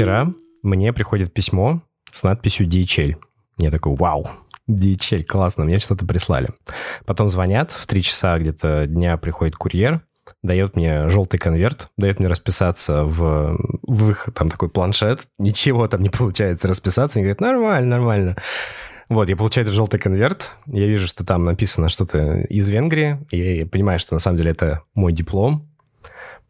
Вчера мне приходит письмо с надписью DHL. Я такой, вау, DHL, классно, мне что-то прислали. Потом звонят, в 3 часа где-то дня приходит курьер, дает мне желтый конверт, дает мне расписаться в, в их там такой планшет, ничего там не получается расписаться, они говорят, нормально, нормально. Вот, я получаю этот желтый конверт, я вижу, что там написано что-то из Венгрии, и я понимаю, что на самом деле это мой диплом,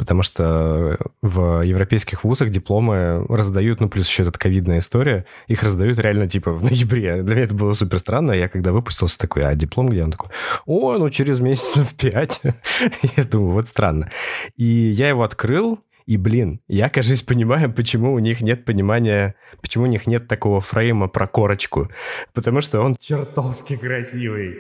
потому что в европейских вузах дипломы раздают, ну, плюс еще эта ковидная история, их раздают реально, типа, в ноябре. Для меня это было супер странно. Я когда выпустился такой, а диплом где? Он такой, о, ну, через месяцев пять. Я думаю, вот странно. И я его открыл, и, блин, я, кажется, понимаю, почему у них нет понимания, почему у них нет такого фрейма про корочку. Потому что он чертовски красивый.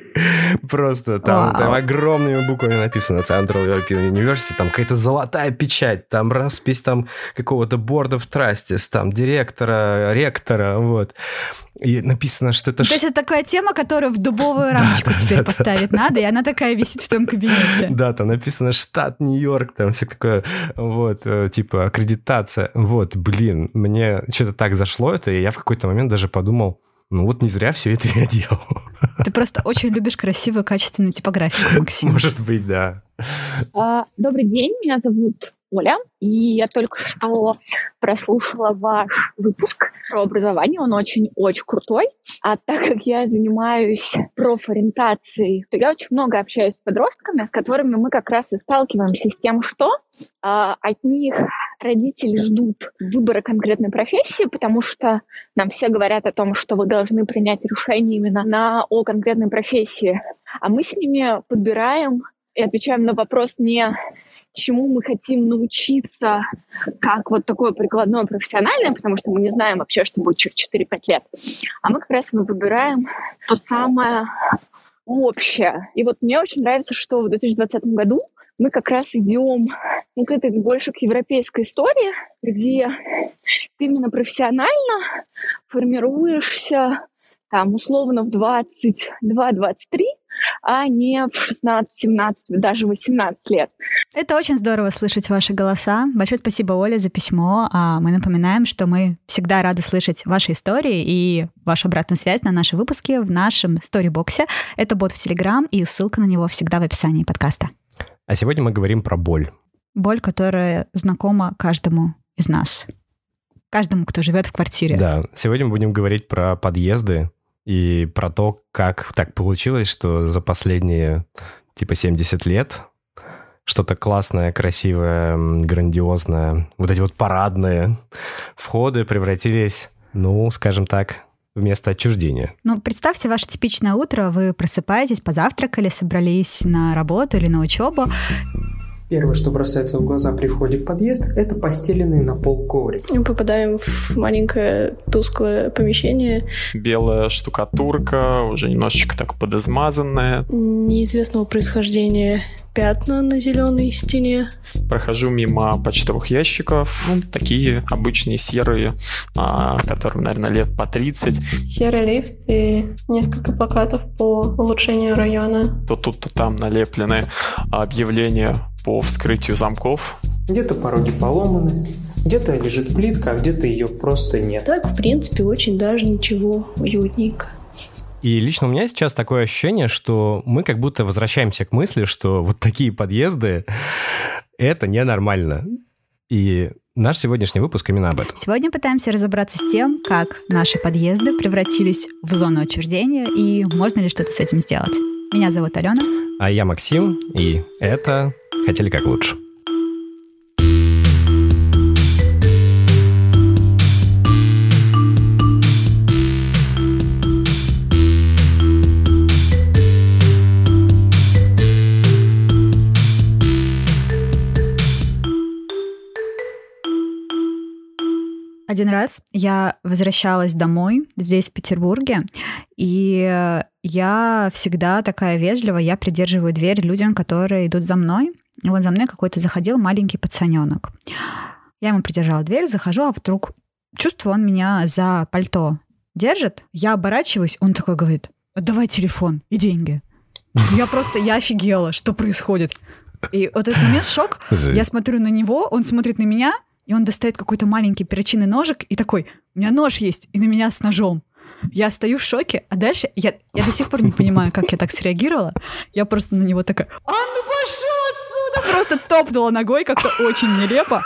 Просто там, там огромными буквами написано Central European University, там какая-то золотая печать, там распись там какого-то Board of Trustees, там директора, ректора, вот. И написано, что это... То есть это такая тема, которую в дубовую рамочку теперь поставить надо, и она такая висит в том кабинете. Да, там написано штат Нью-Йорк, там все такое, вот, э, типа аккредитация. Вот, блин, мне что-то так зашло это, и я в какой-то момент даже подумал, ну вот не зря все это я делал. Ты просто очень любишь красивую, качественную типографию, Максим. Может быть, да. А, добрый день, меня зовут Оля, и я только что прослушала ваш выпуск про образование, он очень-очень крутой. А так как я занимаюсь профориентацией, то я очень много общаюсь с подростками, с которыми мы как раз и сталкиваемся с тем, что а, от них родители ждут выбора конкретной профессии, потому что нам все говорят о том, что вы должны принять решение именно на, о конкретной профессии. А мы с ними подбираем и отвечаем на вопрос не чему мы хотим научиться, как вот такое прикладное профессиональное, потому что мы не знаем вообще, что будет через 4-5 лет. А мы как раз мы выбираем то самое общее. И вот мне очень нравится, что в 2020 году мы как раз идем ну, к этой больше к европейской истории, где ты именно профессионально формируешься там условно в 22-23, а не в 16, 17, даже 18 лет. Это очень здорово слышать ваши голоса. Большое спасибо, Оля, за письмо. А мы напоминаем, что мы всегда рады слышать ваши истории и вашу обратную связь на наши выпуски в нашем сторибоксе. Это бот в Телеграм, и ссылка на него всегда в описании подкаста. А сегодня мы говорим про боль. Боль, которая знакома каждому из нас. Каждому, кто живет в квартире. Да, сегодня мы будем говорить про подъезды, и про то, как так получилось, что за последние типа 70 лет что-то классное, красивое, грандиозное, вот эти вот парадные входы превратились, ну, скажем так, вместо отчуждения. Ну, представьте ваше типичное утро, вы просыпаетесь, позавтракали, собрались на работу или на учебу, Первое, что бросается в глаза при входе в подъезд, это постеленный на пол коврик. Мы попадаем в маленькое тусклое помещение. Белая штукатурка, уже немножечко так подозмазанная. Неизвестного происхождения пятна на зеленой стене. Прохожу мимо почтовых ящиков, ну, такие обычные серые, а, которым, наверное, лет по 30. Серый лифт и несколько плакатов по улучшению района. То тут, то там налеплены объявления по вскрытию замков. Где-то пороги поломаны, где-то лежит плитка, а где-то ее просто нет. Так, в принципе, очень даже ничего, уютненько. И лично у меня сейчас такое ощущение, что мы как будто возвращаемся к мысли, что вот такие подъезды — это ненормально. И наш сегодняшний выпуск именно об этом. Сегодня пытаемся разобраться с тем, как наши подъезды превратились в зону отчуждения и можно ли что-то с этим сделать. Меня зовут Алена. А я Максим, и это «Хотели как лучше». Один раз я возвращалась домой здесь, в Петербурге, и я всегда такая вежливая, я придерживаю дверь людям, которые идут за мной. И вот за мной какой-то заходил маленький пацаненок. Я ему придержала дверь, захожу, а вдруг чувствую, он меня за пальто держит. Я оборачиваюсь, он такой говорит, отдавай телефон и деньги. Я просто, я офигела, что происходит. И вот этот момент шок, я смотрю на него, он смотрит на меня, и он достает какой-то маленький перочинный ножик и такой, у меня нож есть, и на меня с ножом. Я стою в шоке, а дальше я, я до сих пор не понимаю, как я так среагировала. Я просто на него такая, а ну пошел отсюда! Просто топнула ногой как-то очень нелепо.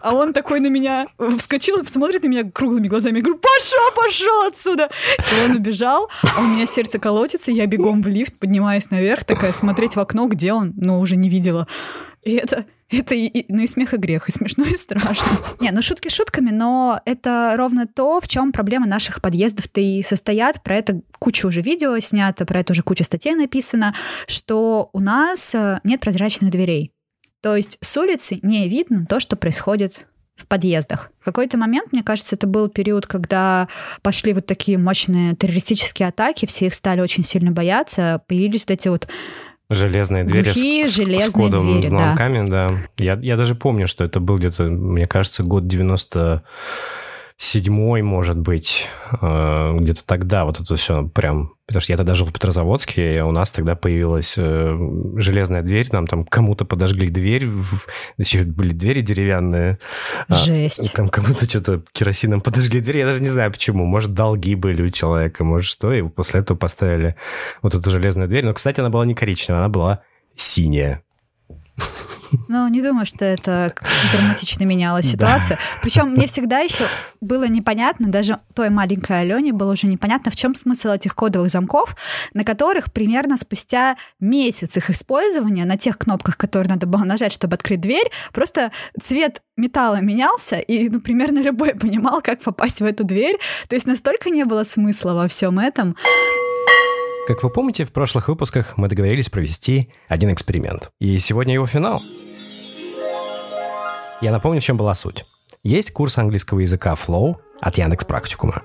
А он такой на меня вскочил, смотрит на меня круглыми глазами. Я говорю, пошел, пошел отсюда! И он убежал, а у меня сердце колотится, я бегом в лифт, поднимаюсь наверх, такая смотреть в окно, где он, но уже не видела. И это, это и, и- ну и смех, и грех, и смешно, и страшно. Не, ну шутки шутками, но это ровно то, в чем проблема наших подъездов-то и состоят. Про это куча уже видео снято, про это уже куча статей написано, что у нас э, нет прозрачных дверей. То есть с улицы не видно то, что происходит в подъездах. В какой-то момент, мне кажется, это был период, когда пошли вот такие мощные террористические атаки, все их стали очень сильно бояться, появились вот эти вот Железные двери с- Глухие с, с железные кодовыми двери, да. замками, да. Я, я даже помню, что это был где-то, мне кажется, год 97 может быть, э, где-то тогда вот это все прям... Потому что я тогда жил в Петрозаводске, и у нас тогда появилась э, железная дверь, нам там кому-то подожгли дверь, еще были двери деревянные. А, Жесть. Там кому-то что-то керосином подожгли дверь, я даже не знаю почему. Может, долги были у человека, может, что, и после этого поставили вот эту железную дверь. Но, кстати, она была не коричневая, она была синяя. Ну, не думаю, что это драматично меняло ситуацию. Причем мне всегда еще было непонятно, даже той маленькой Алене было уже непонятно, в чем смысл этих кодовых замков, на которых примерно спустя месяц их использования на тех кнопках, которые надо было нажать, чтобы открыть дверь, просто цвет металла менялся, и, ну, примерно любой понимал, как попасть в эту дверь. То есть настолько не было смысла во всем этом. Как вы помните, в прошлых выпусках мы договорились провести один эксперимент. И сегодня его финал. Я напомню, в чем была суть. Есть курс английского языка Flow от Яндекс Практикума.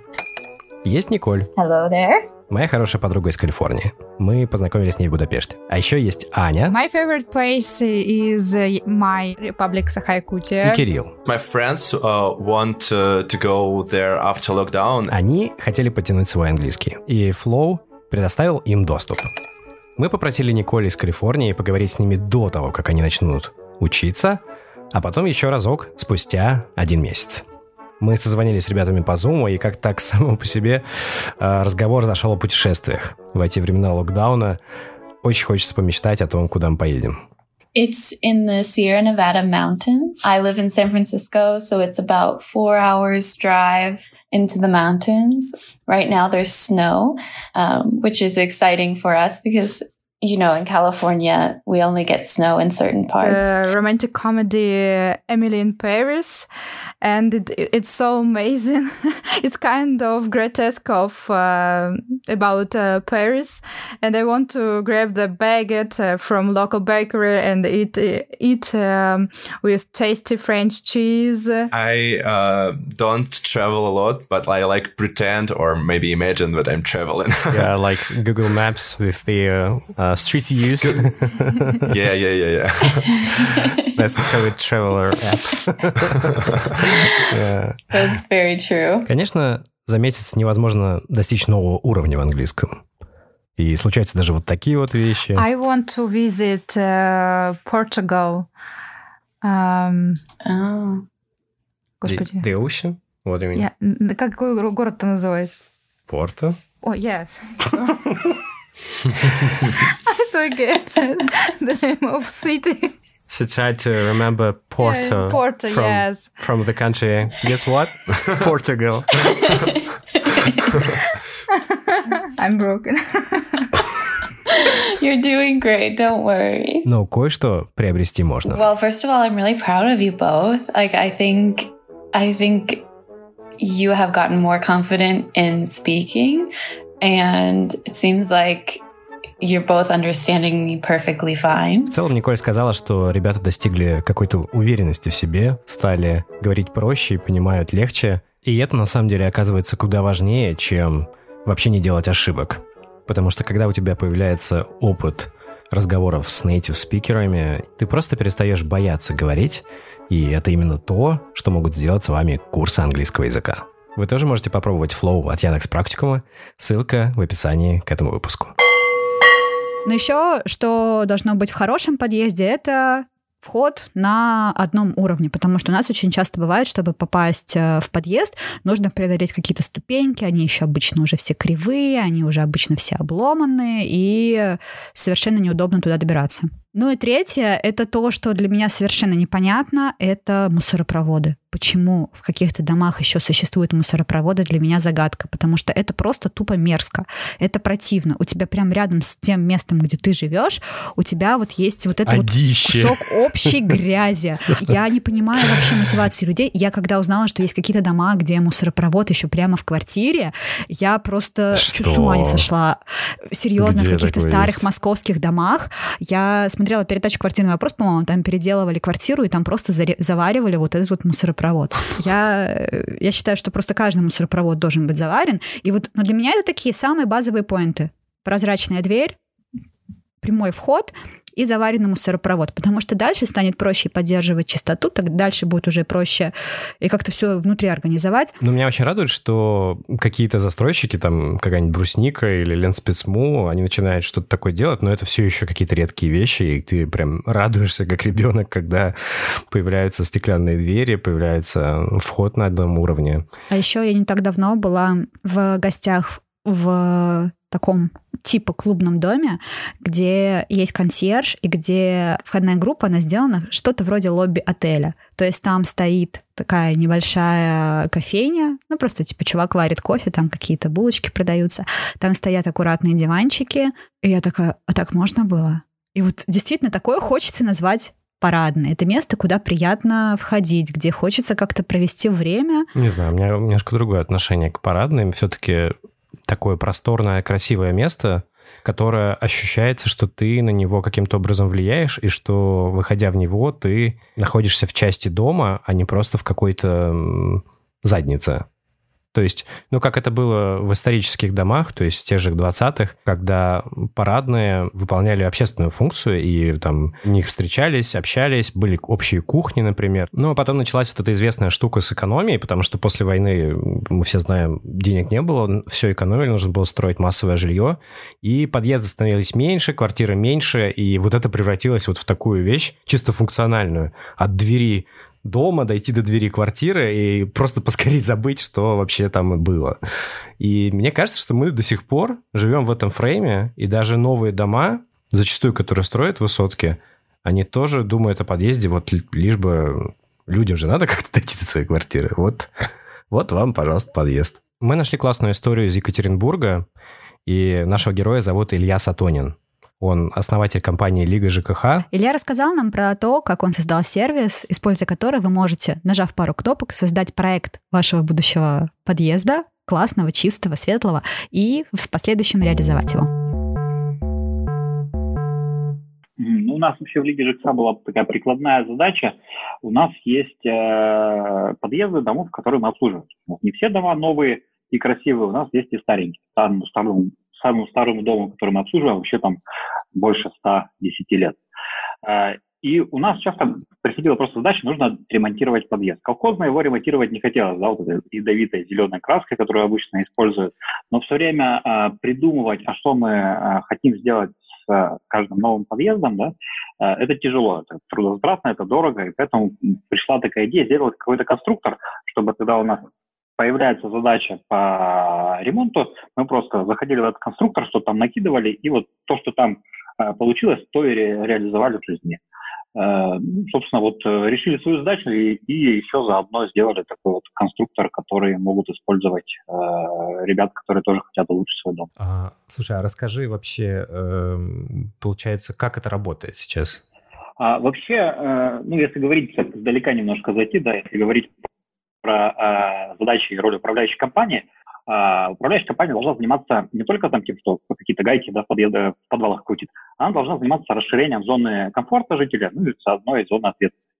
Есть Николь, Hello there. моя хорошая подруга из Калифорнии. Мы познакомились с ней в Будапеште. А еще есть Аня My favorite place is uh, my Republic и Sakha-Yakutia. Кирилл. My friends uh, want uh, to go there after lockdown. Они хотели подтянуть свой английский, и Flow предоставил им доступ. Мы попросили Николь из Калифорнии поговорить с ними до того, как они начнут учиться, а потом еще разок спустя один месяц. Мы созвонились с ребятами по Zoom, и как так само по себе э, разговор зашел о путешествиях. В эти времена локдауна очень хочется помечтать о том, куда мы поедем. It's in the Sierra Nevada mountains. I live in San Francisco, so it's about four hours drive into the mountains. Right now there's snow, um, which is exciting for us because, you know, in California, we only get snow in certain parts. The romantic comedy Emily in Paris, and it, it's so amazing. it's kind of grotesque of uh, about uh, Paris, and I want to grab the baguette uh, from local bakery and eat eat um, with tasty French cheese. I uh, don't travel a lot, but I like pretend or maybe imagine that I'm traveling. Yeah, like Google Maps with the uh, uh, street views. yeah, yeah, yeah, yeah. That's the COVID Traveler app. Yeah. That's very true. Конечно, за месяц невозможно достичь нового уровня в английском. И случаются даже вот такие вот вещи. I want to visit uh, Portugal. Um, Oh. господи. The, the Ocean? What do you mean? Н- какой горо- город-то называется? Порто? Oh, yes. I forget the name of city. She tried to remember Porto. Yeah, Porto, from, yes. From the country. Guess what? Portugal. I'm broken. You're doing great. Don't worry. Но кое-что приобрести можно. Well, first of all, I'm really proud of you both. Like, I think, I think you have gotten more confident in speaking, and it seems like you're both understanding me perfectly fine. В целом, Николь сказала, что ребята достигли какой-то уверенности в себе, стали говорить проще и понимают легче. И это, на самом деле, оказывается куда важнее, чем вообще не делать ошибок. Потому что когда у тебя появляется опыт разговоров с native спикерами, ты просто перестаешь бояться говорить, и это именно то, что могут сделать с вами курсы английского языка. Вы тоже можете попробовать Flow от Яндекс Практикума. Ссылка в описании к этому выпуску. Но еще, что должно быть в хорошем подъезде, это вход на одном уровне, потому что у нас очень часто бывает, чтобы попасть э, в подъезд, нужно преодолеть какие-то ступеньки, они еще обычно уже все кривые, они уже обычно все обломанные, и совершенно неудобно туда добираться. Ну и третье, это то, что для меня совершенно непонятно, это мусоропроводы. Почему в каких-то домах еще существуют мусоропроводы, для меня загадка, потому что это просто тупо мерзко, это противно. У тебя прям рядом с тем местом, где ты живешь, у тебя вот есть вот это Одище. вот кусок общей грязи. Я не понимаю вообще мотивации людей. Я когда узнала, что есть какие-то дома, где мусоропровод еще прямо в квартире, я просто чуть с ума не сошла. Серьезно, Где в каких-то старых есть? московских домах я смотрела передачу «Квартирный вопрос», по-моему, там переделывали квартиру, и там просто заваривали вот этот вот мусоропровод. Я, э, я считаю, что просто каждый мусоропровод должен быть заварен. И вот но для меня это такие самые базовые поинты. Прозрачная дверь, прямой вход и заваренный мусоропровод, потому что дальше станет проще поддерживать чистоту, так дальше будет уже проще и как-то все внутри организовать. Но меня очень радует, что какие-то застройщики, там какая-нибудь Брусника или Ленспецму, они начинают что-то такое делать, но это все еще какие-то редкие вещи, и ты прям радуешься, как ребенок, когда появляются стеклянные двери, появляется вход на одном уровне. А еще я не так давно была в гостях в таком типа клубном доме, где есть консьерж и где входная группа, она сделана что-то вроде лобби отеля. То есть там стоит такая небольшая кофейня, ну просто типа чувак варит кофе, там какие-то булочки продаются, там стоят аккуратные диванчики, и я такая, а так можно было? И вот действительно такое хочется назвать парадной. Это место, куда приятно входить, где хочется как-то провести время. Не знаю, у меня немножко другое отношение к парадным. Все-таки такое просторное, красивое место, которое ощущается, что ты на него каким-то образом влияешь, и что, выходя в него, ты находишься в части дома, а не просто в какой-то заднице. То есть, ну, как это было в исторических домах, то есть в тех же 20-х, когда парадные выполняли общественную функцию, и там в них встречались, общались, были общие кухни, например. Ну, а потом началась вот эта известная штука с экономией, потому что после войны, мы все знаем, денег не было, все экономили, нужно было строить массовое жилье, и подъезды становились меньше, квартиры меньше, и вот это превратилось вот в такую вещь, чисто функциональную. От двери дома, дойти до двери квартиры и просто поскорее забыть, что вообще там было. И мне кажется, что мы до сих пор живем в этом фрейме, и даже новые дома, зачастую, которые строят высотки, они тоже думают о подъезде, вот ли- лишь бы людям же надо как-то дойти до своей квартиры. Вот, вот вам, пожалуйста, подъезд. Мы нашли классную историю из Екатеринбурга, и нашего героя зовут Илья Сатонин. Он основатель компании Лига ЖКХ, Илья рассказал нам про то, как он создал сервис, используя который вы можете, нажав пару кнопок, создать проект вашего будущего подъезда, классного, чистого, светлого, и в последующем реализовать его. Ну, у нас вообще в Лиге ЖКХ была такая прикладная задача. У нас есть э, подъезды домов, которые мы обслуживаем. Не все дома новые и красивые, у нас есть и старенькие. Самому старому, самому старому дому, который мы обслуживаем, вообще там больше 110 лет. Э, и у нас часто приходила просто задача, нужно ремонтировать подъезд. Колхозно его ремонтировать не хотелось, да, вот этой ядовитой зеленой краской, которую обычно используют. Но все время э, придумывать, а что мы э, хотим сделать с э, каждым новым подъездом, да, э, это тяжело, это трудозатратно, это дорого, и поэтому пришла такая идея сделать какой-то конструктор, чтобы тогда у нас появляется задача по ремонту, мы просто заходили в этот конструктор, что там накидывали, и вот то, что там э, получилось, то и ре- реализовали в жизни. Э, ну, собственно, вот э, решили свою задачу и, и еще заодно сделали такой вот конструктор, который могут использовать э, ребят, которые тоже хотят улучшить свой дом. А, слушай, а расскажи вообще, эм, получается, как это работает сейчас? А вообще, э, ну, если говорить, так, издалека немножко зайти, да, если говорить про э, задачи и роль управляющей компании, э, управляющая компания должна заниматься не только там тем, что какие-то гайки да, в, подъезда- в подвалах крутит, она должна заниматься расширением зоны комфорта жителя, ну и заодно и зоны ответственности.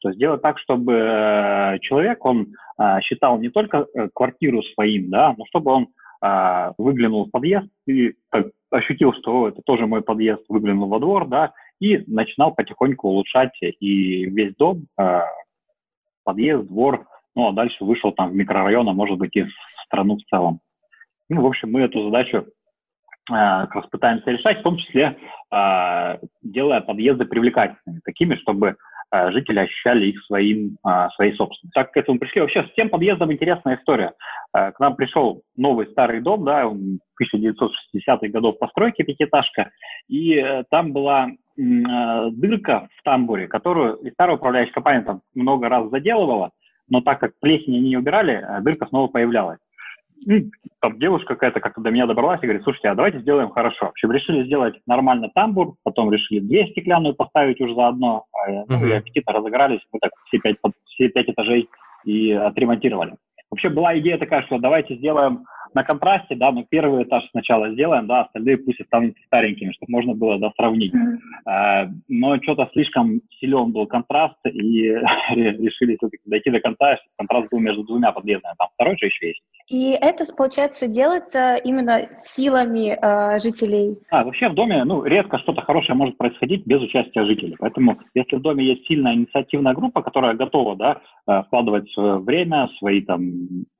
То есть сделать так, чтобы э, человек, он э, считал не только э, квартиру своим, да, но чтобы он э, выглянул в подъезд и так, ощутил, что «О, это тоже мой подъезд, выглянул во двор, да, и начинал потихоньку улучшать и весь дом, э, подъезд, двор, ну а дальше вышел там в микрорайон, а может быть и в страну в целом. Ну, в общем, мы эту задачу как раз пытаемся решать, в том числе делая подъезды привлекательными, такими, чтобы жители ощущали их своим, своей собственностью. Так к этому пришли. Вообще с тем подъездом интересная история. К нам пришел новый старый дом, да, 1960-х годов постройки, пятиэтажка, и там была дырка в тамбуре, которую и старая управляющая компания там много раз заделывала, но так как плесень они не убирали, дырка снова появлялась. И там девушка какая-то как-то до меня добралась и говорит, слушайте, а давайте сделаем хорошо. В общем, решили сделать нормально тамбур, потом решили две стеклянную поставить уже заодно, uh-huh. ну и аппетитно разыгрались, мы так все пять, все пять этажей и отремонтировали. Вообще была идея такая, что давайте сделаем на контрасте, да, мы первый этаж сначала сделаем, да, остальные пусть останутся старенькими, чтобы можно было, да, сравнить. Mm-hmm. но что-то слишком силен был контраст, и решили все-таки дойти до конца, чтобы контраст был между двумя подъездами, там второй же еще есть. И это, получается, делается именно силами э, жителей? А, вообще в доме, ну, редко что-то хорошее может происходить без участия жителей, поэтому если в доме есть сильная инициативная группа, которая готова, да, э, вкладывать свое время, свои там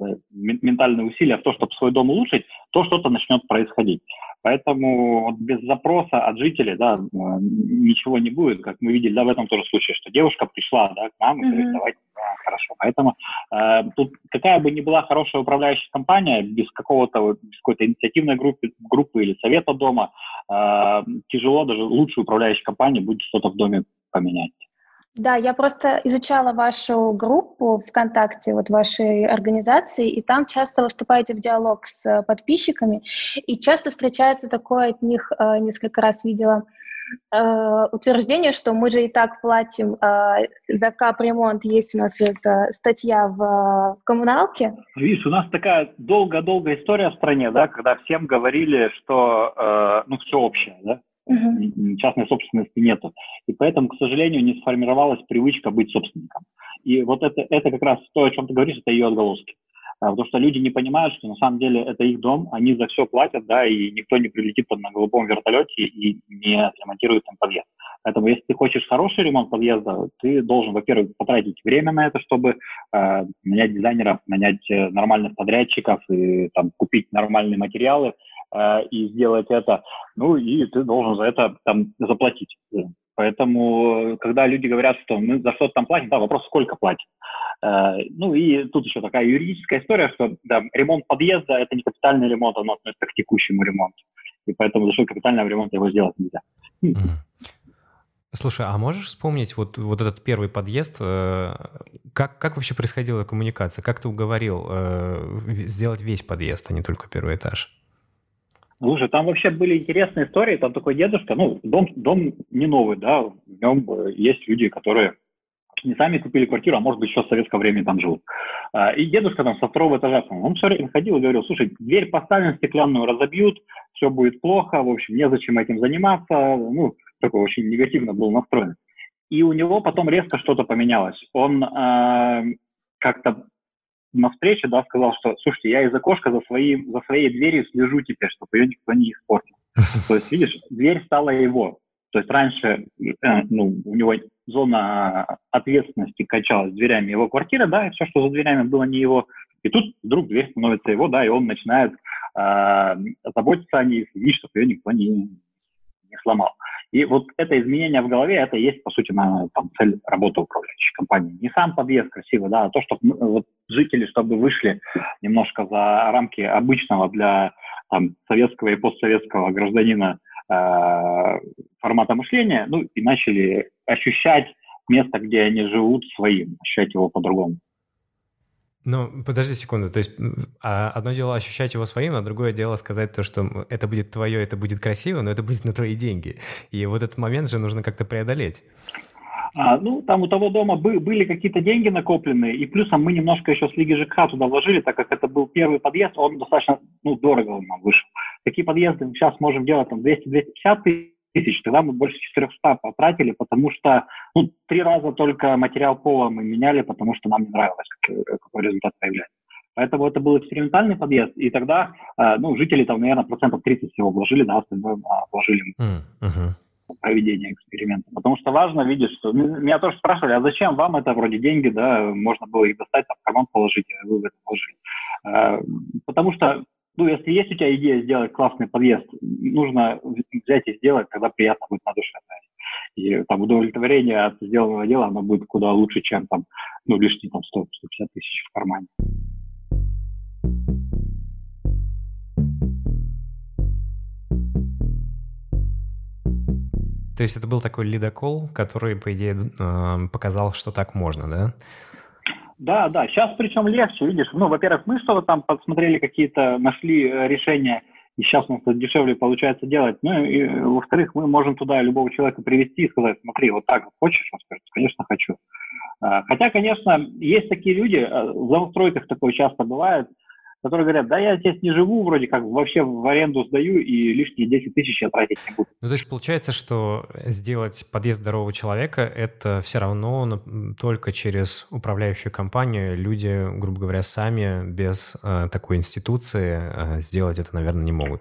э, ментальные усилия в то, чтобы свой дом улучшить, то что-то начнет происходить. Поэтому вот без запроса от жителей да, ничего не будет, как мы видели да, в этом тоже случае, что девушка пришла да, к нам и говорит, mm-hmm. давайте, да, хорошо. Поэтому э, тут какая бы ни была хорошая управляющая компания, без какого-то без какой-то инициативной группы, группы или совета дома, э, тяжело даже лучшей управляющей компании будет что-то в доме поменять. Да, я просто изучала вашу группу ВКонтакте, вот вашей организации, и там часто выступаете в диалог с э, подписчиками, и часто встречается такое от них, э, несколько раз видела, э, утверждение, что мы же и так платим за капремонт, есть у нас эта статья в, в коммуналке. Видишь, у нас такая долгая-долгая история в стране, да, когда всем говорили, что ну все общее, да, Uh-huh. Частной собственности нету. И поэтому, к сожалению, не сформировалась привычка быть собственником. И вот это, это как раз то, о чем ты говоришь, это ее отголоски. А, потому что люди не понимают, что на самом деле это их дом, они за все платят, да, и никто не прилетит на голубом вертолете и не отремонтирует там подъезд. Поэтому если ты хочешь хороший ремонт подъезда, ты должен, во-первых, потратить время на это, чтобы э, нанять дизайнеров, нанять э, нормальных подрядчиков и там, купить нормальные материалы, Э, и сделать это, ну и ты должен за это там заплатить. Поэтому, когда люди говорят, что мы за что-то там платим, да, вопрос, сколько платим. Э, ну и тут еще такая юридическая история, что да, ремонт подъезда – это не капитальный ремонт, он относится к текущему ремонту. И поэтому за счет капитального ремонта его сделать нельзя. Слушай, а можешь вспомнить вот, вот этот первый подъезд? Э, как, как вообще происходила коммуникация? Как ты уговорил сделать весь подъезд, а не только первый этаж? Слушай, там вообще были интересные истории. Там такой дедушка, ну, дом, дом не новый, да, в нем э, есть люди, которые не сами купили квартиру, а может быть еще в советское время там живут. А, и дедушка там со второго этажа, он все время ходил и говорил, слушай, дверь поставим стеклянную, разобьют, все будет плохо, в общем, незачем этим заниматься. Ну, такой очень негативно был настроен. И у него потом резко что-то поменялось. Он э, как-то на встрече, да, сказал, что, слушайте, я из окошка за, своим, за своей дверью слежу теперь, чтобы ее никто не испортил. То есть, видишь, дверь стала его. То есть раньше э, ну, у него зона ответственности качалась дверями его квартиры, да, и все, что за дверями было не его. И тут вдруг дверь становится его, да, и он начинает э, заботиться о ней, следить, чтобы ее никто не, не сломал. И вот это изменение в голове, это и есть, по сути, наверное, там, цель работы управляющей компании. Не сам подъезд красивый, да, а то, чтобы вот, жители, чтобы вышли немножко за рамки обычного для там, советского и постсоветского гражданина э, формата мышления, ну, и начали ощущать место, где они живут, своим, ощущать его по-другому. Ну, подожди секунду. То есть а одно дело ощущать его своим, а другое дело сказать то, что это будет твое, это будет красиво, но это будет на твои деньги. И вот этот момент же нужно как-то преодолеть. А, ну, там у того дома были какие-то деньги накопленные, и плюсом мы немножко еще с Лиги ЖКХ туда вложили, так как это был первый подъезд, он достаточно, ну, дорого он нам вышел. Такие подъезды сейчас можем делать там 200-250 тысяч, тысяч, тогда мы больше 400 потратили, потому что ну, три раза только материал пола мы меняли, потому что нам не нравилось, какой, какой результат появляется. Поэтому это был экспериментальный подъезд, и тогда э, ну, жители там, наверное, процентов 30 всего вложили, да, остальное а, вложили mm-hmm. проведение эксперимента. Потому что важно видеть, что меня тоже спрашивали, а зачем вам это вроде деньги, да, можно было их достать, там, в карман положить, а вы в это вложили. Э, потому что ну, если есть у тебя идея сделать классный подъезд, нужно взять и сделать, тогда приятно будет на душе. И там удовлетворение от сделанного дела, оно будет куда лучше, чем там, ну, лишние там 100-150 тысяч в кармане. То есть это был такой лидокол, который, по идее, э, показал, что так можно, да? Да, да. Сейчас причем легче, видишь. Ну, во-первых, мы что-то там подсмотрели какие-то, нашли э, решения, и сейчас у нас это дешевле получается делать. Ну, и, во-вторых, мы можем туда любого человека привести и сказать, смотри, вот так хочешь? Он скажет, конечно, хочу. А, хотя, конечно, есть такие люди, э, в новостройках такое часто бывает, которые говорят, да я здесь не живу, вроде как вообще в аренду сдаю, и лишние 10 тысяч я тратить не буду. Ну, то есть получается, что сделать подъезд здорового человека, это все равно только через управляющую компанию люди, грубо говоря, сами без э, такой институции э, сделать это, наверное, не могут.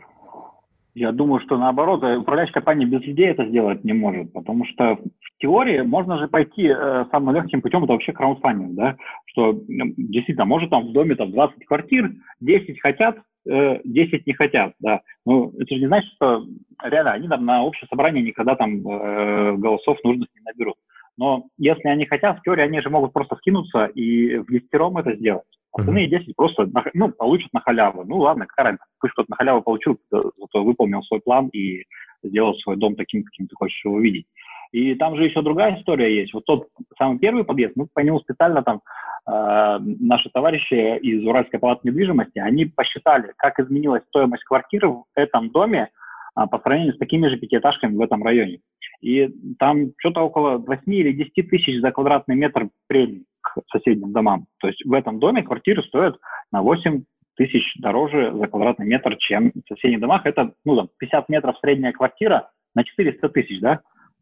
Я думаю, что наоборот, управляющая компания без людей это сделать не может, потому что теории можно же пойти э, самым легким путем, это вообще краудфандинг, да, что действительно, может там в доме там 20 квартир, 10 хотят, э, 10 не хотят, да. Ну, это же не значит, что реально они там на общее собрание никогда там э, голосов нужных не наберут. Но если они хотят, в теории они же могут просто скинуться и в десятером это сделать. Остальные 10 просто ну, получат на халяву. Ну ладно, какая разница, пусть кто-то на халяву получил, зато выполнил свой план и сделал свой дом таким, каким ты хочешь его видеть. И там же еще другая история есть. Вот тот самый первый подъезд, мы по нему специально там э, наши товарищи из Уральской палаты недвижимости, они посчитали, как изменилась стоимость квартиры в этом доме э, по сравнению с такими же пятиэтажками в этом районе. И там что-то около 8 или 10 тысяч за квадратный метр премий к соседним домам. То есть в этом доме квартиры стоят на 8 тысяч дороже за квадратный метр, чем в соседних домах. Это, ну, там, 50 метров средняя квартира на 400 тысяч, да?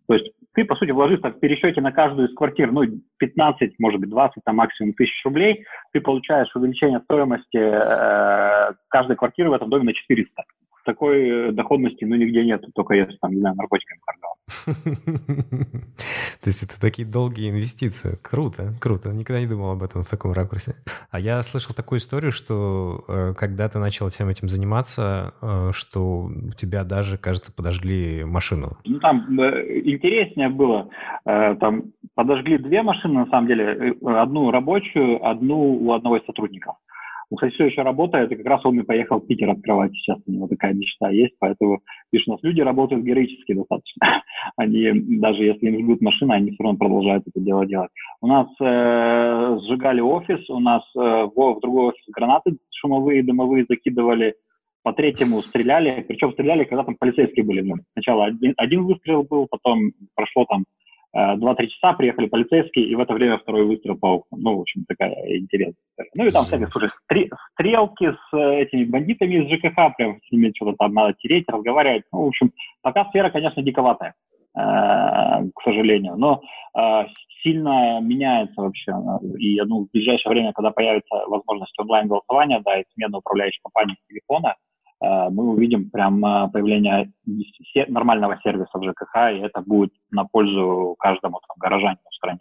То есть ты, по сути, вложив так в пересчете на каждую из квартир, ну, 15, может быть, 20, там, максимум тысяч рублей, ты получаешь увеличение стоимости э, каждой квартиры в этом доме на 400 такой э, доходности, ну, нигде нет, только если там, не знаю, наркотиками торговал. То есть это такие долгие инвестиции. Круто, круто. Никогда не думал об этом в таком ракурсе. А я слышал такую историю, что э, когда ты начал всем этим заниматься, э, что у тебя даже, кажется, подожгли машину. Ну, там интереснее было. Там подожгли две машины, на самом деле. Одну рабочую, одну у одного из сотрудников. Кстати, все еще работает, и как раз он и поехал в Питер открывать. Сейчас у него такая мечта есть, поэтому, видишь, у нас люди работают героически достаточно. Они, даже если им жгут машины, они все равно продолжают это дело делать. У нас э, сжигали офис, у нас э, в, в другой офис гранаты шумовые, дымовые закидывали, по третьему стреляли, причем стреляли, когда там полицейские были. Сначала один, один выстрел был, потом прошло там Э, два-три часа приехали полицейские, и в это время второй выстрел по окнам. Ну, в общем, такая интересная история. Ну и там всякие, слушай, стрелки с э, этими бандитами из ЖКХ, прям с ними что-то там надо тереть, разговаривать. Ну, в общем, пока сфера, конечно, диковатая, э, к сожалению. Но сильно меняется вообще. И ну, в ближайшее время, когда появится возможность онлайн-голосования, да, и смена управляющей компании с телефона, Э, мы увидим прям э, появление нормального сервиса в ЖКХ, и это будет на пользу каждому там, горожанину в стране.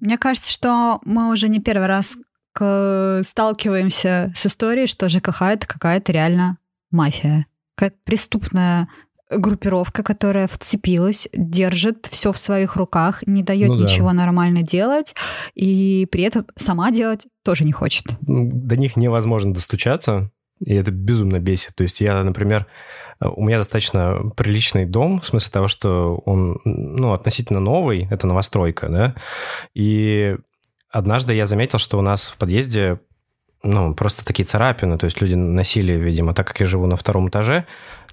Мне кажется, что мы уже не первый раз сталкиваемся с историей, что ЖКХ это какая-то реально мафия, какая-то преступная группировка, которая вцепилась, держит все в своих руках, не дает ну, ничего да. нормально делать, и при этом сама делать тоже не хочет. До них невозможно достучаться, и это безумно бесит. То есть я, например, у меня достаточно приличный дом, в смысле того, что он, ну, относительно новый, это новостройка, да, и однажды я заметил, что у нас в подъезде ну, просто такие царапины, то есть люди носили, видимо, так как я живу на втором этаже,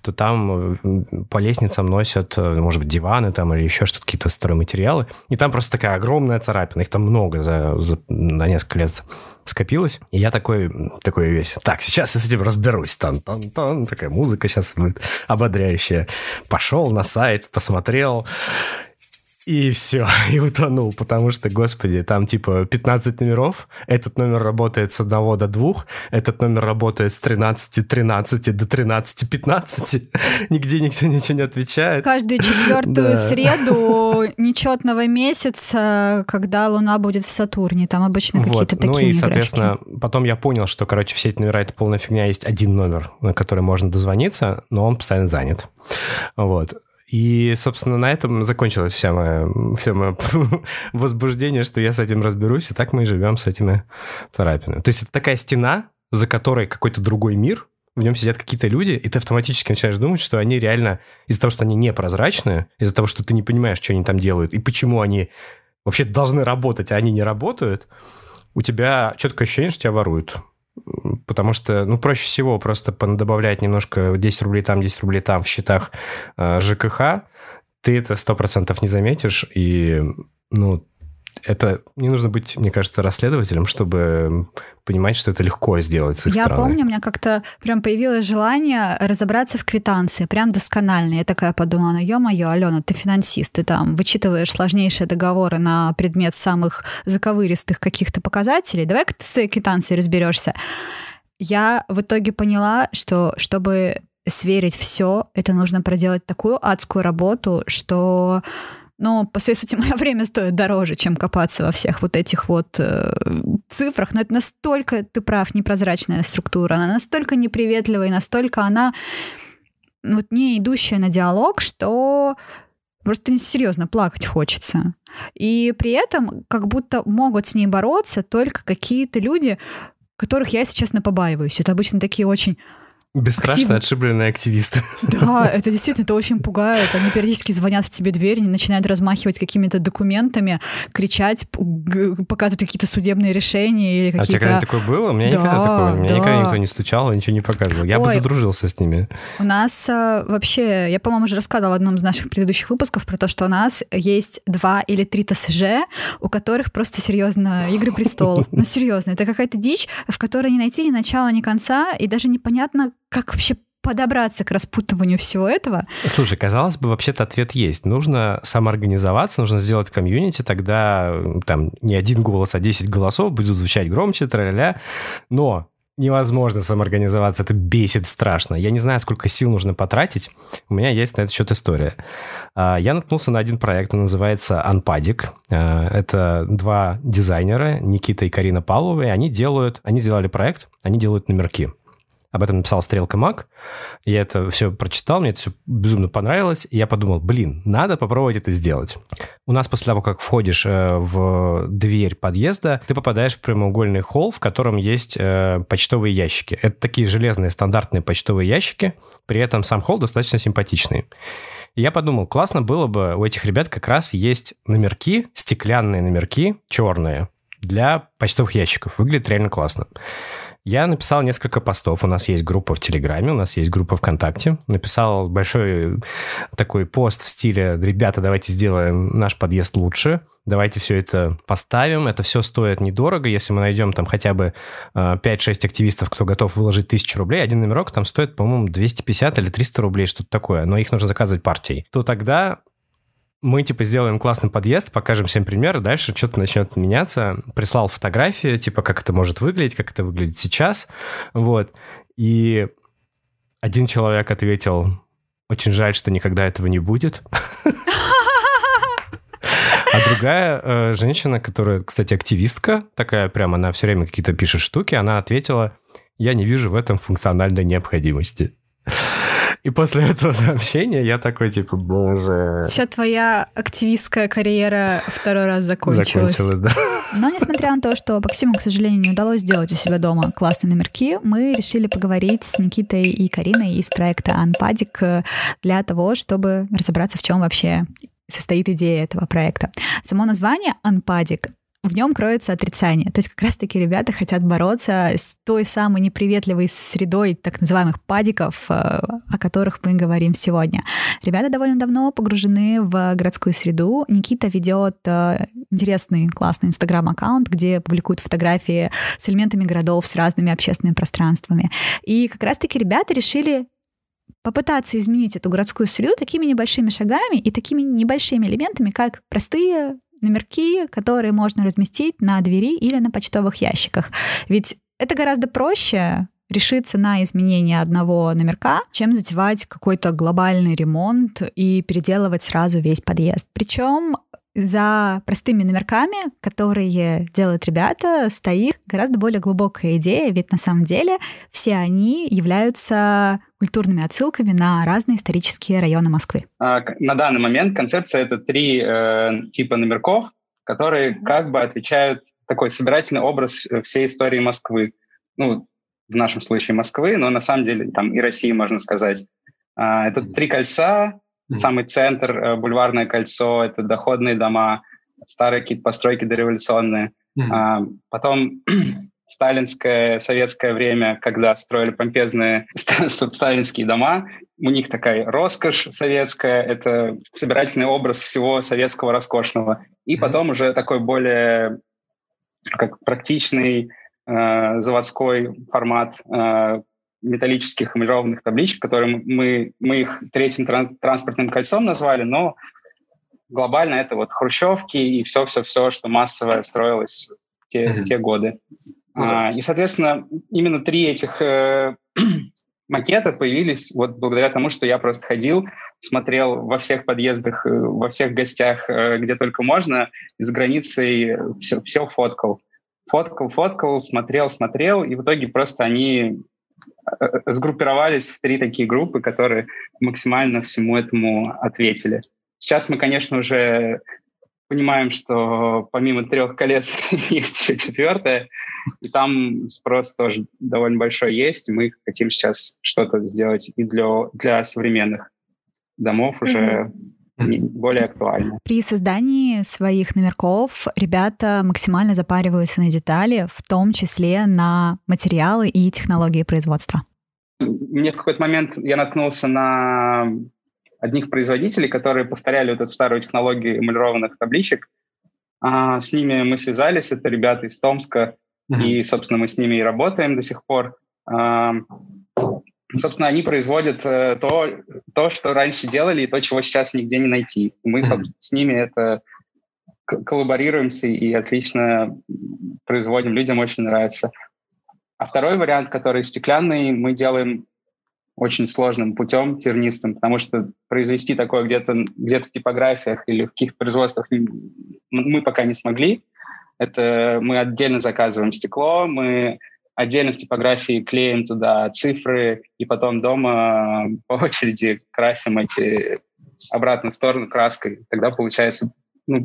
то там э, по лестницам носят, э, может быть, диваны там или еще что-то, какие-то стройматериалы. И там просто такая огромная царапина. Их там много за, за на несколько лет скопилось. И я такой, такой весь, так, сейчас я с этим разберусь. Тан -тан -тан, такая музыка сейчас будет ободряющая. Пошел на сайт, посмотрел. И все, и утонул, потому что, господи, там типа 15 номеров, этот номер работает с 1 до 2, этот номер работает с 13.13 до 13.15, нигде никто ничего не отвечает. Каждую четвертую среду нечетного месяца, когда Луна будет в Сатурне, там обычно какие-то такие Ну и, соответственно, потом я понял, что, короче, все эти номера — это полная фигня, есть один номер, на который можно дозвониться, но он постоянно занят. Вот. И, собственно, на этом закончилось все мое, все мое возбуждение, что я с этим разберусь, и так мы и живем с этими царапинами. То есть это такая стена, за которой какой-то другой мир, в нем сидят какие-то люди, и ты автоматически начинаешь думать, что они реально, из-за того, что они непрозрачные, из-за того, что ты не понимаешь, что они там делают, и почему они вообще должны работать, а они не работают, у тебя четкое ощущение, что тебя воруют. Потому что, ну, проще всего просто добавлять немножко 10 рублей там, 10 рублей там в счетах э, ЖКХ, ты это 100% не заметишь, и, ну, это не нужно быть, мне кажется, расследователем, чтобы понимать, что это легко сделать с их Я стороны. помню, у меня как-то прям появилось желание разобраться в квитанции, прям досконально. Я такая подумала, ну, ё-моё, Алена, ты финансист, ты там вычитываешь сложнейшие договоры на предмет самых заковыристых каких-то показателей. Давай-ка ты с квитанцией разберешься. Я в итоге поняла, что чтобы сверить все, это нужно проделать такую адскую работу, что но по своей сути мое время стоит дороже, чем копаться во всех вот этих вот э, цифрах. Но это настолько, ты прав, непрозрачная структура, она настолько неприветливая настолько она вот не идущая на диалог, что просто серьезно плакать хочется. И при этом как будто могут с ней бороться только какие-то люди, которых я, если честно, побаиваюсь. Это обычно такие очень Бесстрашно Активно. отшибленные активисты. Да, это действительно, это очень пугает. Они периодически звонят в тебе дверь, они начинают размахивать какими-то документами, кричать, показывать какие-то судебные решения или А у тебя какие-то... когда такое было? У меня Да, никогда такого. Меня да. никогда никто не стучал, ничего не показывал. Я бы Ой. задружился с ними. У нас а, вообще, я, по-моему, уже рассказывала в одном из наших предыдущих выпусков про то, что у нас есть два или три ТСЖ, у которых просто серьезно Игры престолов. Ну, серьезно, это какая-то дичь, в которой не найти ни начала, ни конца, и даже непонятно, как вообще подобраться к распутыванию всего этого. Слушай, казалось бы, вообще-то ответ есть. Нужно самоорганизоваться, нужно сделать комьюнити, тогда там не один голос, а 10 голосов будут звучать громче, тра Но невозможно самоорганизоваться, это бесит страшно. Я не знаю, сколько сил нужно потратить. У меня есть на этот счет история. А, Я наткнулся на один проект, он называется Unpadik. А, Это два дизайнера, Никита и Карина Павловы, они делают, они сделали проект, они делают номерки. Об этом написал Стрелка Мак. Я это все прочитал, мне это все безумно понравилось. И я подумал, блин, надо попробовать это сделать. У нас после того, как входишь э, в дверь подъезда, ты попадаешь в прямоугольный холл, в котором есть э, почтовые ящики. Это такие железные стандартные почтовые ящики, при этом сам холл достаточно симпатичный. И я подумал, классно было бы, у этих ребят как раз есть номерки, стеклянные номерки, черные, для почтовых ящиков. Выглядит реально классно. Я написал несколько постов. У нас есть группа в Телеграме, у нас есть группа ВКонтакте. Написал большой такой пост в стиле «Ребята, давайте сделаем наш подъезд лучше». Давайте все это поставим. Это все стоит недорого. Если мы найдем там хотя бы э, 5-6 активистов, кто готов выложить тысячу рублей, один номерок там стоит, по-моему, 250 или 300 рублей, что-то такое. Но их нужно заказывать партией. То тогда мы, типа, сделаем классный подъезд, покажем всем пример, и дальше что-то начнет меняться. Прислал фотографии, типа, как это может выглядеть, как это выглядит сейчас, вот. И один человек ответил, очень жаль, что никогда этого не будет. А другая э, женщина, которая, кстати, активистка, такая прям, она все время какие-то пишет штуки, она ответила, я не вижу в этом функциональной необходимости. И после этого сообщения я такой, типа, боже... Вся твоя активистская карьера второй раз закончилась. Закончилась, да. Но несмотря на то, что Максиму, к сожалению, не удалось сделать у себя дома классные номерки, мы решили поговорить с Никитой и Кариной из проекта Анпадик для того, чтобы разобраться, в чем вообще состоит идея этого проекта. Само название Анпадик в нем кроется отрицание. То есть как раз-таки ребята хотят бороться с той самой неприветливой средой так называемых падиков, э, о которых мы говорим сегодня. Ребята довольно давно погружены в городскую среду. Никита ведет э, интересный, классный инстаграм-аккаунт, где публикует фотографии с элементами городов, с разными общественными пространствами. И как раз-таки ребята решили попытаться изменить эту городскую среду такими небольшими шагами и такими небольшими элементами, как простые номерки, которые можно разместить на двери или на почтовых ящиках. Ведь это гораздо проще решиться на изменение одного номерка, чем затевать какой-то глобальный ремонт и переделывать сразу весь подъезд. Причем за простыми номерками, которые делают ребята, стоит гораздо более глубокая идея, ведь на самом деле все они являются культурными отсылками на разные исторические районы Москвы. А, на данный момент концепция — это три э, типа номерков, которые как бы отвечают такой собирательный образ всей истории Москвы. Ну, в нашем случае Москвы, но на самом деле там и России, можно сказать. А, это три кольца, самый центр, э, бульварное кольцо, это доходные дома, старые какие-то постройки дореволюционные. А, потом сталинское, советское время, когда строили помпезные сталинские дома, у них такая роскошь советская, это собирательный образ всего советского роскошного. И потом уже такой более как практичный э, заводской формат э, металлических эмалированных табличек, которые мы, мы их третьим тран- транспортным кольцом назвали, но глобально это вот хрущевки и все-все-все, что массово строилось в те, mm-hmm. те годы. Mm-hmm. А, и, соответственно, именно три этих э, макета появились вот благодаря тому, что я просто ходил, смотрел во всех подъездах, э, во всех гостях, э, где только можно, из границы все, все фоткал. Фоткал, фоткал, смотрел, смотрел, и в итоге просто они сгруппировались в три такие группы, которые максимально всему этому ответили. Сейчас мы, конечно, уже понимаем, что помимо трех колец есть еще четвертое, и там спрос тоже довольно большой есть, и мы хотим сейчас что-то сделать и для, для современных домов уже mm-hmm более актуально. При создании своих номерков ребята максимально запариваются на детали, в том числе на материалы и технологии производства. Мне в какой-то момент я наткнулся на одних производителей, которые повторяли вот эту старую технологию эмалированных табличек. А, с ними мы связались, это ребята из Томска, uh-huh. и, собственно, мы с ними и работаем до сих пор. А, собственно, они производят э, то, то, что раньше делали, и то, чего сейчас нигде не найти. Мы с ними это коллаборируемся и отлично производим. Людям очень нравится. А второй вариант, который стеклянный, мы делаем очень сложным путем, тернистым, потому что произвести такое где-то где в типографиях или в каких-то производствах мы пока не смогли. Это мы отдельно заказываем стекло, мы отдельно в клеим туда цифры, и потом дома по очереди красим эти обратную сторону краской. Тогда получается ну,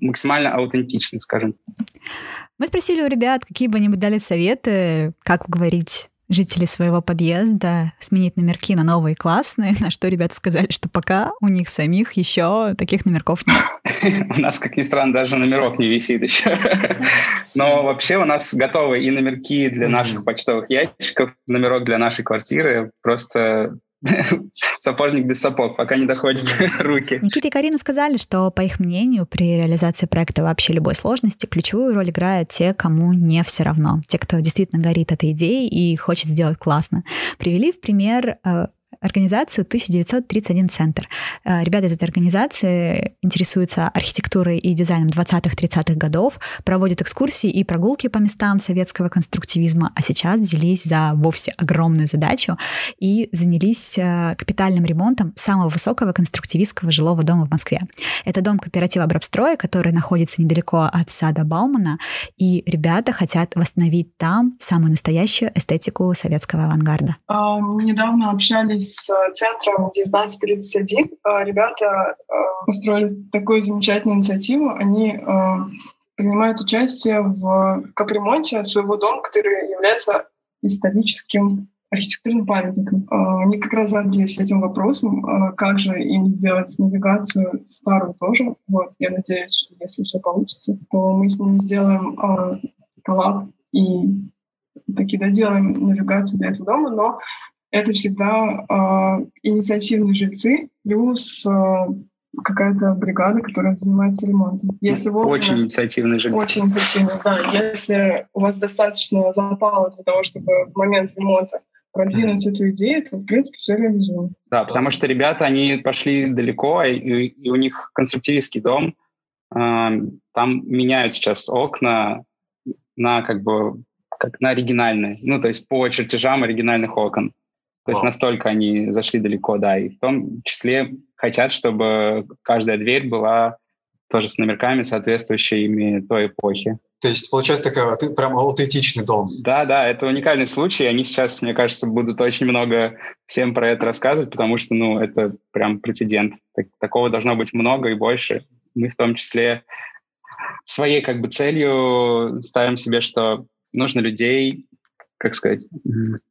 максимально аутентично, скажем. Мы спросили у ребят, какие бы они дали советы, как уговорить жителей своего подъезда сменить номерки на новые классные, на что ребята сказали, что пока у них самих еще таких номерков нет. У нас, как ни странно, даже номерок не висит еще. Но вообще у нас готовы и номерки для наших почтовых ящиков, номерок для нашей квартиры. Просто сапожник без сапог, пока не доходят руки. Никита и Карина сказали, что, по их мнению, при реализации проекта вообще любой сложности ключевую роль играют те, кому не все равно. Те, кто действительно горит этой идеей и хочет сделать классно. Привели в пример э, организацию 1931 центр. Э, ребята из этой организации интересуются архитектурой и дизайном 20-30-х годов, проводят экскурсии и прогулки по местам советского конструктивизма, а сейчас взялись за вовсе огромную задачу и занялись э, капитальным ремонтом самого высокого конструктивистского жилого дома в Москве. Это дом кооператива Брабстрой, который находится недалеко от сада Баумана, и ребята хотят восстановить там самую настоящую эстетику советского авангарда. А, недавно общались с центром 1931 э, ребята э, устроили такую замечательную инициативу. Они э, принимают участие в капремонте своего дома, который является историческим архитектурным памятником. Они как раз задались этим вопросом, как же им сделать навигацию старую тоже. Вот, я надеюсь, что если все получится, то мы с ними сделаем коллаб и таки доделаем навигацию для этого дома, но это всегда э, инициативные жильцы плюс э, какая-то бригада, которая занимается ремонтом. Если вовремя, очень инициативные жильцы. Очень инициативные, да. Если у вас достаточно запала для того, чтобы в момент ремонта продвинуть эту идею, то, в принципе, все реализуем. Да, потому что ребята, они пошли далеко, и, и у них конструктивистский дом, э, там меняют сейчас окна на как бы как на оригинальные, ну, то есть по чертежам оригинальных окон. То есть настолько они зашли далеко, да, и в том числе хотят, чтобы каждая дверь была тоже с номерками, соответствующими той эпохи. То есть, получается, такой ты прям аутентичный дом. Да, да, это уникальный случай. Они сейчас, мне кажется, будут очень много всем про это рассказывать, потому что, ну, это прям прецедент. Так, такого должно быть много и больше. Мы в том числе своей как бы целью ставим себе, что нужно людей, как сказать...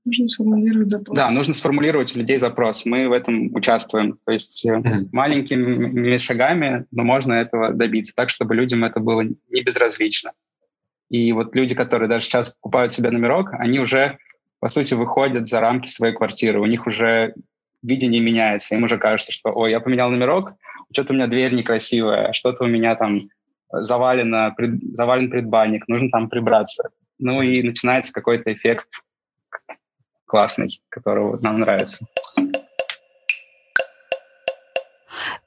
Нужно сформулировать запрос. Да, нужно сформулировать у людей запрос. Мы в этом участвуем. То есть mm-hmm. маленькими шагами, но можно этого добиться так, чтобы людям это было не безразлично. И вот люди, которые даже сейчас покупают себе номерок, они уже, по сути, выходят за рамки своей квартиры. У них уже видение меняется. Им уже кажется, что, ой, я поменял номерок, что-то у меня дверь некрасивая, что-то у меня там завалено, пред, завален предбанник, нужно там прибраться. Ну и начинается какой-то эффект классный, которого нам нравится.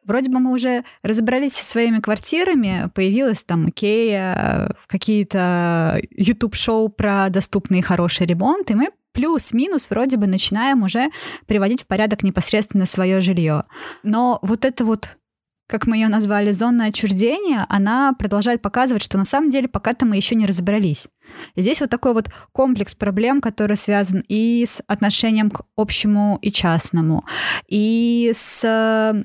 Вроде бы мы уже разобрались со своими квартирами, появилась там Икея, какие-то YouTube-шоу про доступный хороший ремонт, и мы плюс-минус вроде бы начинаем уже приводить в порядок непосредственно свое жилье. Но вот это вот как мы ее назвали, зона отчуждения, она продолжает показывать, что на самом деле пока-то мы еще не разобрались. здесь вот такой вот комплекс проблем, который связан и с отношением к общему и частному, и с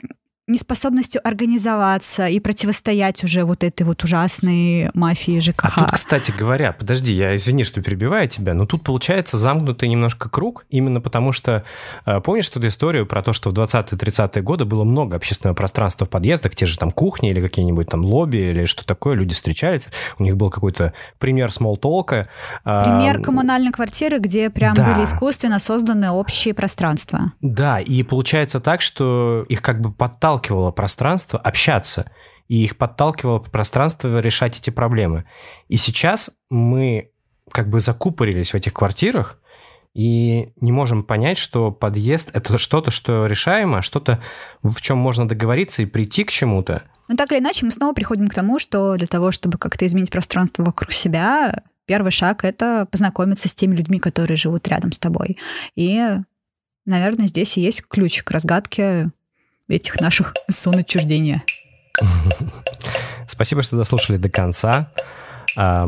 неспособностью организоваться и противостоять уже вот этой вот ужасной мафии ЖКХ. А тут, кстати говоря, подожди, я извини, что перебиваю тебя, но тут получается замкнутый немножко круг, именно потому что, э, помнишь эту историю про то, что в 20-30-е годы было много общественного пространства в подъездах, те же там кухни или какие-нибудь там лобби или что такое, люди встречались, у них был какой-то пример смолтолка. Пример коммунальной квартиры, где прям да. были искусственно созданы общие пространства. Да, и получается так, что их как бы подталкивают подталкивало пространство общаться, и их подталкивало пространство решать эти проблемы. И сейчас мы как бы закупорились в этих квартирах, и не можем понять, что подъезд это что-то, что решаемо, а что-то, в чем можно договориться и прийти к чему-то. Но так или иначе, мы снова приходим к тому, что для того, чтобы как-то изменить пространство вокруг себя, первый шаг — это познакомиться с теми людьми, которые живут рядом с тобой. И, наверное, здесь и есть ключ к разгадке этих наших зон отчуждения. Спасибо, что дослушали до конца. А,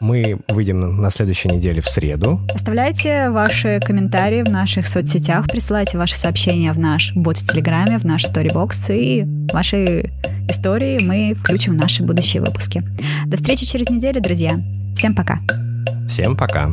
мы выйдем на следующей неделе в среду. Оставляйте ваши комментарии в наших соцсетях, присылайте ваши сообщения в наш бот в Телеграме, в наш сторибокс, и ваши истории мы включим в наши будущие выпуски. До встречи через неделю, друзья. Всем пока. Всем пока.